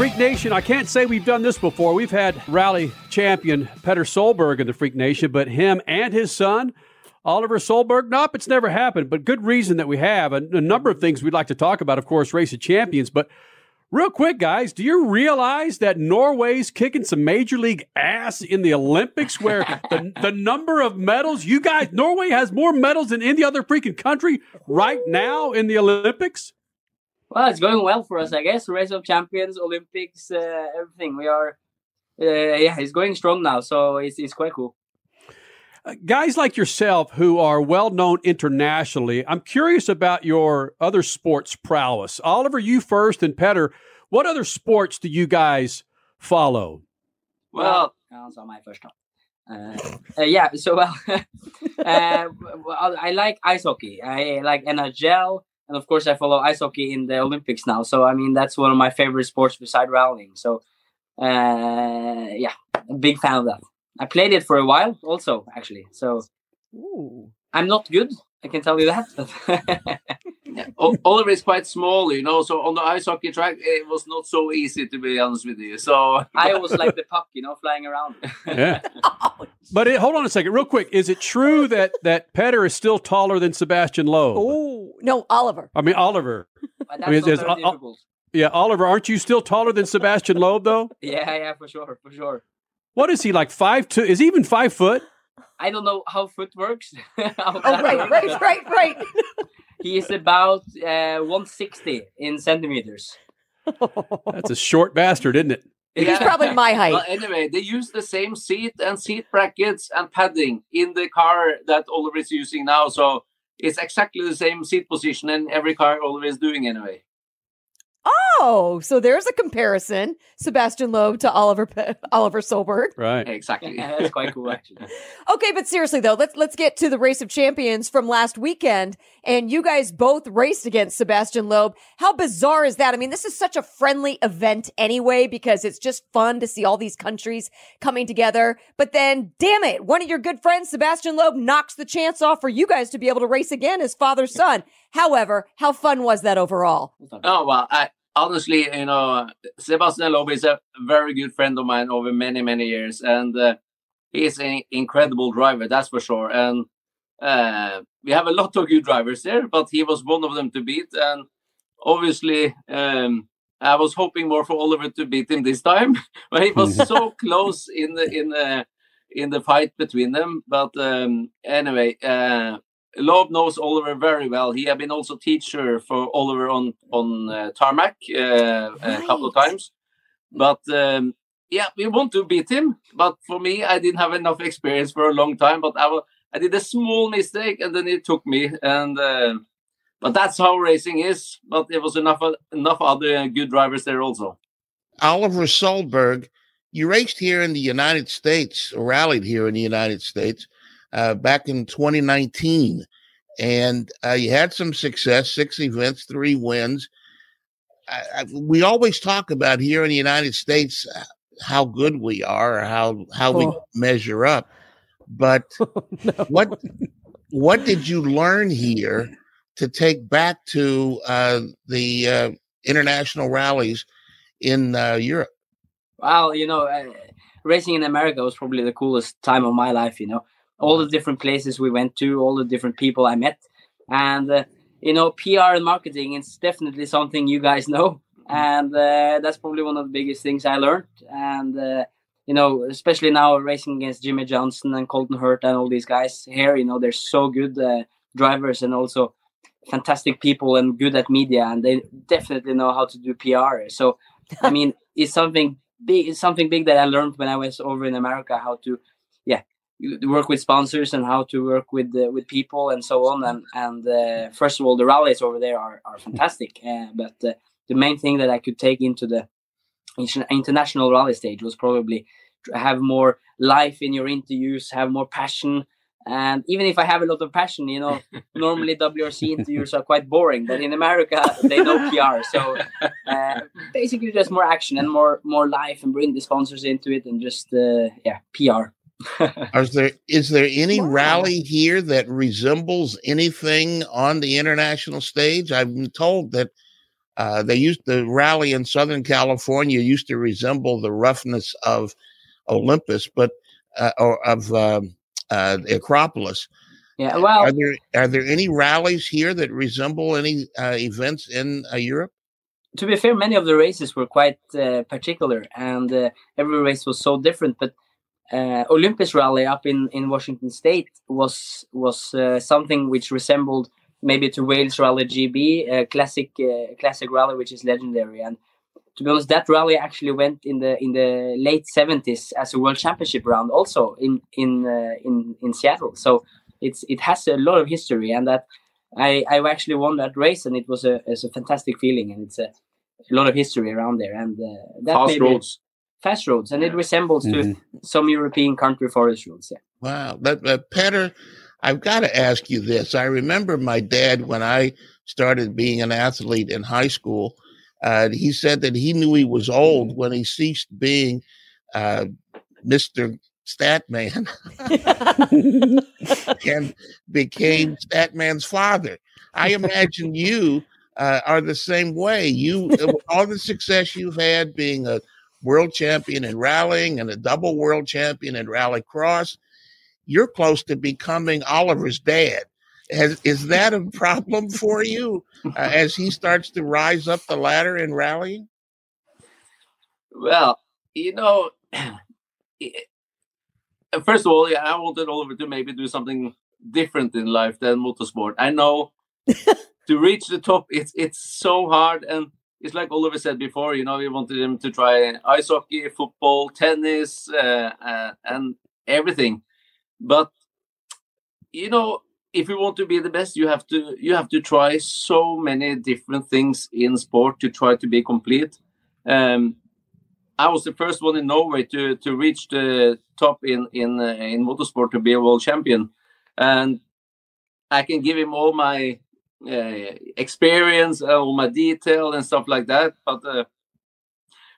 Freak Nation, I can't say we've done this before. We've had rally champion Petter Solberg in the Freak Nation, but him and his son, Oliver Solberg, nope, it's never happened. But good reason that we have. A, a number of things we'd like to talk about, of course, Race of Champions. But real quick, guys, do you realize that Norway's kicking some major league ass in the Olympics where the, the number of medals, you guys, Norway has more medals than any other freaking country right now in the Olympics? Well, it's going well for us, I guess. Race of Champions, Olympics, uh, everything. We are, uh, yeah, it's going strong now, so it's it's quite cool. Uh, guys like yourself who are well known internationally, I'm curious about your other sports prowess. Oliver, you first, and Petter. What other sports do you guys follow? Well, also my first time. Uh, uh, yeah, so well, uh, I like ice hockey. I like NHL and of course I follow ice hockey in the Olympics now. So I mean that's one of my favorite sports beside rallying. So uh, yeah, a big fan of that. I played it for a while also actually. So Ooh. I'm not good. I can tell you that. yeah. Oliver is quite small, you know. So on the ice hockey track, it was not so easy to be honest with you. So I was like the puck, you know, flying around. yeah. But it, hold on a second, real quick. Is it true that that Petter is still taller than Sébastien Loeb? Oh no, Oliver. I mean Oliver. I mean, uh, yeah, Oliver, aren't you still taller than Sébastien Loeb though? Yeah, yeah, for sure, for sure. What is he like? Five two? Is he even five foot? I don't know how foot works. oh, right, right, right, right. he is about uh, 160 in centimeters. That's a short bastard, isn't it? He's yeah. probably my height. Well, anyway, they use the same seat and seat brackets and padding in the car that Oliver is using now. So it's exactly the same seat position in every car Oliver is doing anyway. Oh, Oh, so there's a comparison, Sébastien Loeb to Oliver Oliver Solberg. Right. Exactly. Yeah, that's quite cool actually. okay, but seriously though, let's let's get to the race of champions from last weekend and you guys both raced against Sébastien Loeb. How bizarre is that? I mean, this is such a friendly event anyway because it's just fun to see all these countries coming together. But then, damn it, one of your good friends, Sébastien Loeb, knocks the chance off for you guys to be able to race again as father son. However, how fun was that overall? Oh well, I honestly, you know, Sébastien Loeb is a very good friend of mine over many many years, and uh, he's an incredible driver, that's for sure. And uh, we have a lot of good drivers there, but he was one of them to beat. And obviously, um, I was hoping more for Oliver to beat him this time, but he was so close in the in the in the fight between them. But um, anyway, uh, Loeb knows Oliver very well. He had been also teacher for Oliver on on uh, tarmac uh, right. a couple of times. But um, yeah, we want to beat him. But for me, I didn't have enough experience for a long time. But I, I did a small mistake, and then it took me. And uh, but that's how racing is. But it was enough enough other good drivers there also. Oliver Solberg, you raced here in the United States, or rallied here in the United States uh, back in 2019. And uh, you had some success, six events, three wins. I, I, we always talk about here in the United States uh, how good we are, or how how oh. we measure up. But no. what what did you learn here to take back to uh, the uh, international rallies in uh, Europe? Well, you know, uh, racing in America was probably the coolest time of my life. You know, all the different places we went to, all the different people I met, and uh, you know, PR and marketing is definitely something you guys know, mm-hmm. and uh, that's probably one of the biggest things I learned. And uh, you know, especially now racing against Jimmie Johnson and Colton Herta and all these guys here, you know, they're so good uh, drivers and also fantastic people and good at media, and they definitely know how to do PR. So, I mean, it's something big. It's something big that I learned when I was over in America how to work with sponsors and how to work with uh, with people and so on. And and uh, first of all, the rallies over there are are fantastic. Uh, but uh, the main thing that I could take into the international rally stage was probably have more life in your interviews, have more passion. And even if I have a lot of passion, you know, normally WRC interviews are quite boring, but in America they know PR. So uh, basically, just more action and more more life, and bring the sponsors into it, and just uh, yeah, PR. Is there is there any wow. rally here that resembles anything on the international stage? I've been told that uh, they used the rally in Southern California used to resemble the roughness of Olympus, but uh, or of um, uh, Acropolis. Yeah, well, Are there are there any rallies here that resemble any uh, events in uh, Europe? to be fair, many of the races were quite uh, particular, and uh, every race was so different. But uh, Olympus Rally up in, in Washington State was was uh, something which resembled maybe to Wales Rally GB, a classic uh, classic rally which is legendary. And to be honest, that rally actually went in the in the late seventies as a World Championship round, also in in uh, in in Seattle. So it's it has a lot of history, and that I I actually won that race, and it was a it's a fantastic feeling, and it's a, a lot of history around there, and uh, that Fast roads. Fast roads, and it resembles Mhm. to some European country forest roads. Yeah. Wow, but uh, Petter, I've got to ask you this. I remember my dad when I started being an athlete in high school. Uh, he said that he knew he was old when he ceased being uh, Mister Statman and became Statman's father. I imagine you uh, are the same way. You all the success you've had being a world champion in rallying and a double world champion in rallycross. You're close to becoming Oliver's dad. Has, is that a problem for you uh, as he starts to rise up the ladder in rallying? Well, you know, first of all, yeah, I wanted Oliver to maybe do something different in life than motorsport. I know to reach the top, it's it's so hard, and it's like Oliver said before. You know, we wanted him to try ice hockey, football, tennis, uh, uh, and everything. But you know, if you want to be the best, you have to you have to try so many different things in sport to try to be complete. Um, I was the first one in Norway to to reach the top in in uh, in motorsport to be a world champion, and I can give him all my uh, experience, uh, all my detail and stuff like that. But uh,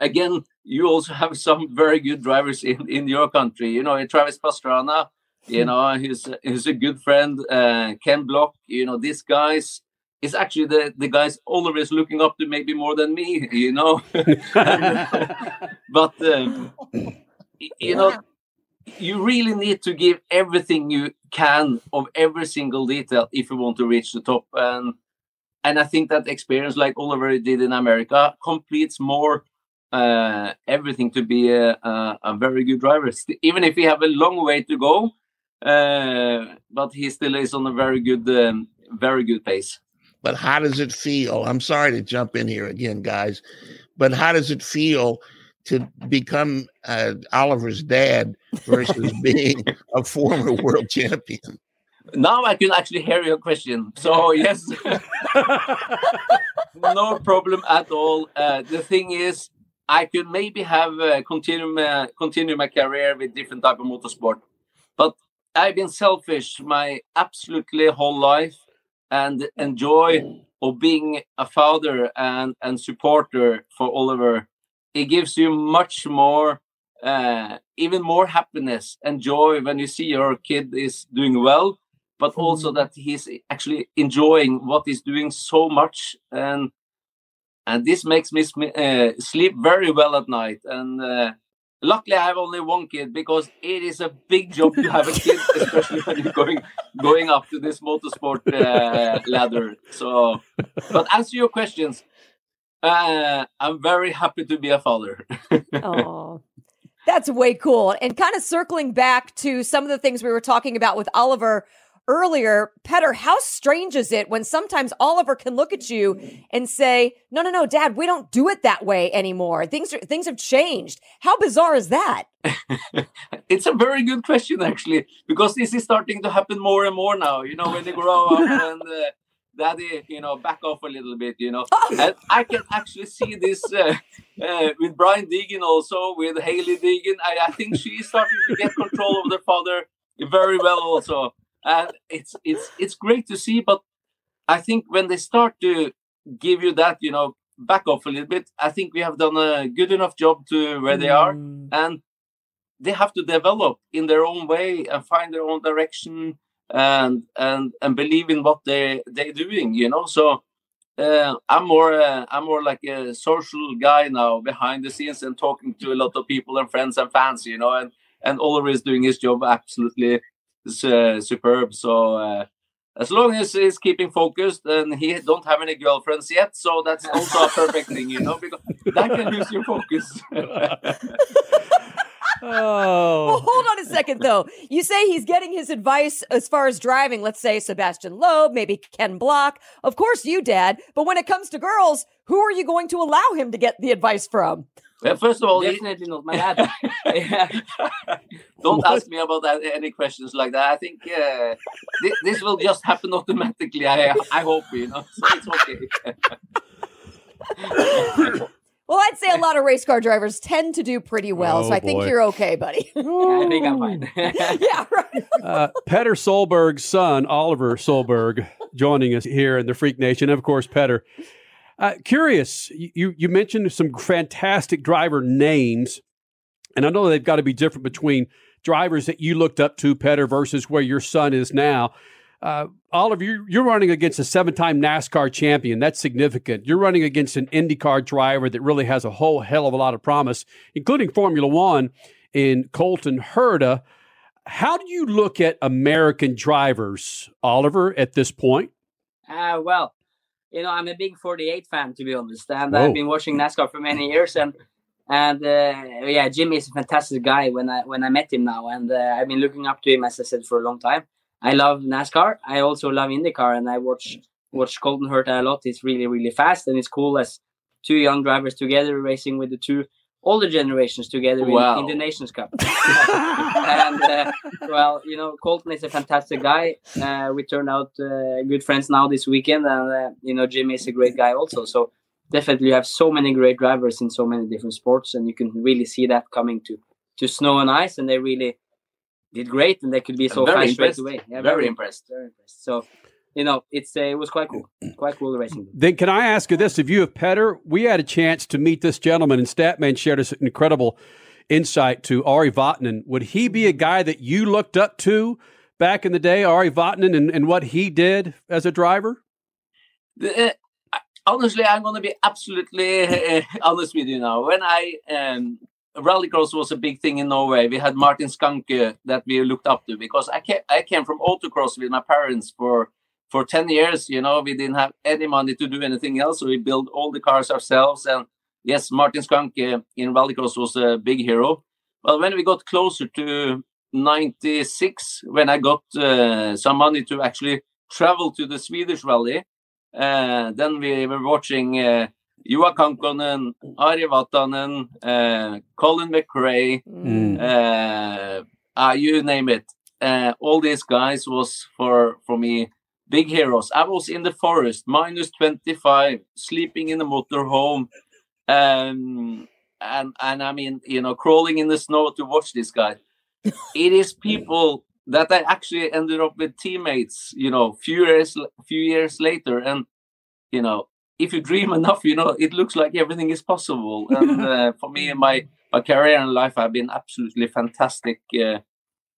again, you also have some very good drivers in in your country. You know, Travis Pastrana. You know, he's he's a good friend. Uh, Ken Block. You know, these guys. Is actually the, the guys always looking up to maybe more than me, you know. but um, you know you really need to give everything you can of every single detail if you want to reach the top. And and i think that experience like oliver did in america completes more uh, everything to be a, a, a very good driver. Even if he have a long way to go uh, but he still is on a very good um, very good pace. But how does it feel? I'm sorry to jump in here again, guys, but how does it feel to become uh, Oliver's dad versus being a former world champion? now i can actually hear your question so yes no problem at all. Uh, the thing is, I could maybe have uh, continue my, continue my career with different type of motorsport, but I've been selfish my absolutely whole life and enjoy of being a father and and supporter for Oliver. It gives you much more, uh, even more happiness and joy when you see your kid is doing well, but also that he's actually enjoying what he's doing so much. And and this makes me sm- uh, sleep very well at night. And uh, luckily i have only one kid because it is a big job to have a kid especially when you're going going up to this motorsport uh, ladder. So but answer your questions uh, i'm very happy to be a father oh, that's way cool. And kind of circling back to some of the things we were talking about with Oliver earlier, Petter, how strange is it when sometimes Oliver can look at you and say, "No, no, no, Dad, we don't do it that way anymore. Things are, things have changed." How bizarre is that? it's a very good question actually because this is starting to happen more and more now you know when they grow up and uh, daddy you know back off a little bit you know. And i can actually see this uh, uh, with brian deegan also with Hailie deegan. I, I think she's starting to get control of their father very well also. And it's it's it's great to see but i think when they start to give you that you know back off a little bit i think we have done a good enough job to where they are. Mm. and they have to develop in their own way and find their own direction and and and believe in what they they're doing you know so uh, I'm more uh, I'm more like a social guy now behind the scenes and talking to a lot of people and friends and fans, you know, and and Oliver is doing his job absolutely uh, superb. So uh, as long as he's keeping focused and he don't have any girlfriends yet, so that's also a perfect thing, you know, because that can lose your focus. oh. Well, hold on a second, though. You say he's getting his advice as far as driving. Let's say Sébastien Loeb, maybe Ken Block. Of course, you, Dad. But when it comes to girls, who are you going to allow him to get the advice from? Well, first of all, he- Definitely not my dad. yeah. don't What? ask me about that, any questions like that. I think uh, thi- this will just happen automatically. I I hope you know. So it's okay. Well, I'd say a lot of race car drivers tend to do pretty well. Oh, so I think you're okay, buddy. I think I'm fine. yeah, right. Uh, Petter Solberg's son, Oliver Solberg, joining us here in the Freak Nation. Of course, Petter. Uh, curious, you, you mentioned some fantastic driver names, and I know they've got to be different between drivers that you looked up to, Petter, versus where your son is now. Uh, Oliver, you're, you're running against a seven time NASCAR champion. That's significant. You're running against an IndyCar driver that really has a whole hell of a lot of promise, including Formula One in Colton Herta. How do you look at American drivers, Oliver, at this point? Uh, well, you know, I'm a big 48 fan to be honest, and Whoa. I've been watching NASCAR for many years, and and uh, yeah, Jimmy is a fantastic guy. When I when I met him now, and uh, I've been looking up to him as I said for a long time. I love NASCAR. I also love IndyCar, and I watch watch Colton Herta a lot. It's really really fast, and it's cool as two young drivers together racing with the two older generations together in, Wow. in the Nations Cup. and uh, well, you know, Colton is a fantastic guy. Uh, we turned out uh, good friends now this weekend, and uh, you know, Jimmy is a great guy also. So definitely, you have so many great drivers in so many different sports, and you can really see that coming to to snow and ice, and they really did great, and they could be so fast straight away. Yeah, Very impressed. Very impressed. So. You know, it's uh, it was quite cool, quite cool racing. Then can I ask you this? If you have Petter, we had a chance to meet this gentleman, and Statman shared us an incredible insight to Ari Vatanen. Would he be a guy that you looked up to back in the day, Ari Vatanen, and, and what he did as a driver? The- uh, honestly, I'm going to be absolutely uh, honest with you now. When I um, rallycross was a big thing in Norway, we had Martin Schanche that we looked up to because I came, I came from autocross with my parents for for 10 years. You know, we didn't have any money to do anything else, so we built all the cars ourselves. And yes, Martin Schanche in rallycross was a big hero. Well, when we got closer to 96, when I got uh, some money to actually travel to the Swedish rally, uh, then we were watching uh, Juha Kankkunen, Ari Vatanen, uh, Colin McRae, Mm. uh, uh, you name it. Uh, all these guys was for for me big heroes. I was in the forest, minus 25, sleeping in the motorhome, um, and and I mean, you know, crawling in the snow to watch this guy. it is people that I actually ended up with teammates, you know, few years few years later, and you know, if you dream enough, you know, it looks like everything is possible. And uh, for me, in my my career and life have been absolutely fantastic. Uh,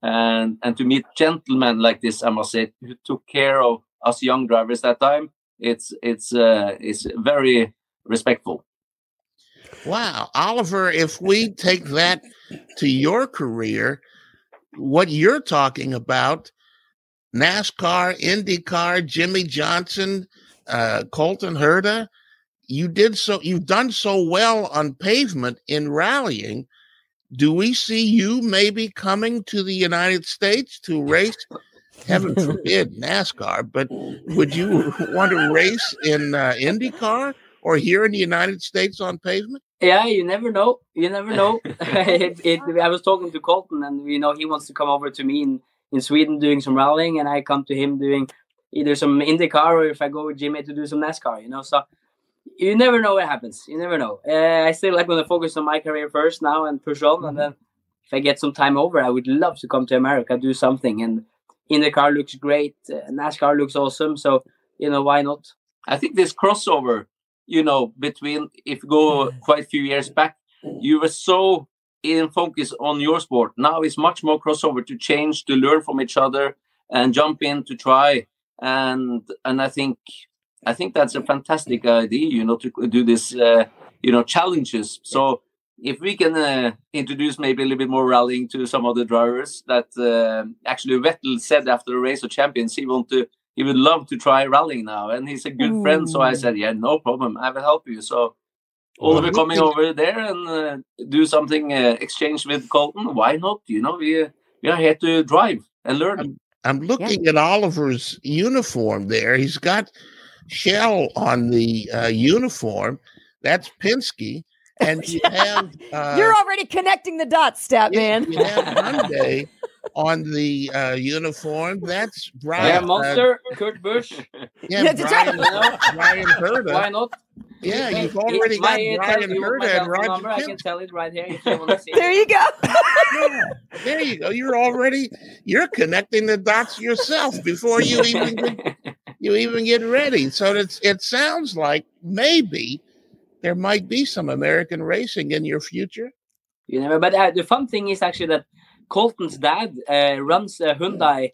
and and to meet gentlemen like this, I must say, who took care of us young drivers that time, it's it's uh, it's very respectful. Wow, Oliver, if we take that to your career, what you're talking about, NASCAR, IndyCar, Jimmie Johnson, uh, Colton Herta, you did so you've done so well on pavement in rallying. Do we see you maybe coming to the United States to race? Heaven forbid NASCAR, but would you want to race in uh, IndyCar or here in the United States on pavement? Yeah, you never know. You never know. it, it, I was talking to Colton, and you know he wants to come over to me in, in Sweden doing some rallying, and I come to him doing either some IndyCar or if I go with Jimmy to do some NASCAR. You know, so you never know what happens. You never know. Uh, I still like going to focus on my career first now and push on, and then if I get some time over, I would love to come to America, do something. And IndyCar looks great, uh, NASCAR looks awesome. So you know why not? I think this crossover, you know, between if you go quite a few years back, you were so in focus on your sport. Now it's much more crossover to change, to learn from each other, and jump in to try. And and I think I think that's a fantastic idea, you know, to do this, uh, you know, challenges. So if we can uh, introduce maybe a little bit more rallying to some of the drivers, that uh, actually Vettel said after the race of champions, he want to, he would love to try rallying now, and he's a good Ooh. friend. So I said, yeah, no problem, I will help you. So Oliver coming over there and uh, do something uh, exchange with Colton, why not? You know, we we are here to drive and learn. I'm, looking yeah. at Oliver's uniform there. He's got shell on the uh, uniform. That's Penske. And you have uh, you're already connecting the dots, stat man. You have Hyundai on the uh, uniform. That's Bryan. Yeah, Monster, uh, Kurt Busch. Yeah, yeah Bryan, right. Bryan Herta. Why not? Yeah, you've already got Bryan Herta and Roger number, I can tell it right here. there you go. yeah, there you go. You're already you're connecting the dots yourself before you even get, you even get ready. So it's it sounds like maybe there might be some American racing in your future. You know, but uh, the fun thing is actually that Colton's dad uh, runs a Hyundai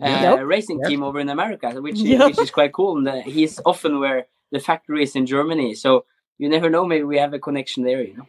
uh, yep. racing yep. team over in America, which yep. which is quite cool. And uh, he's often where the factory is in Germany, so you never know. Maybe we have a connection there. You know.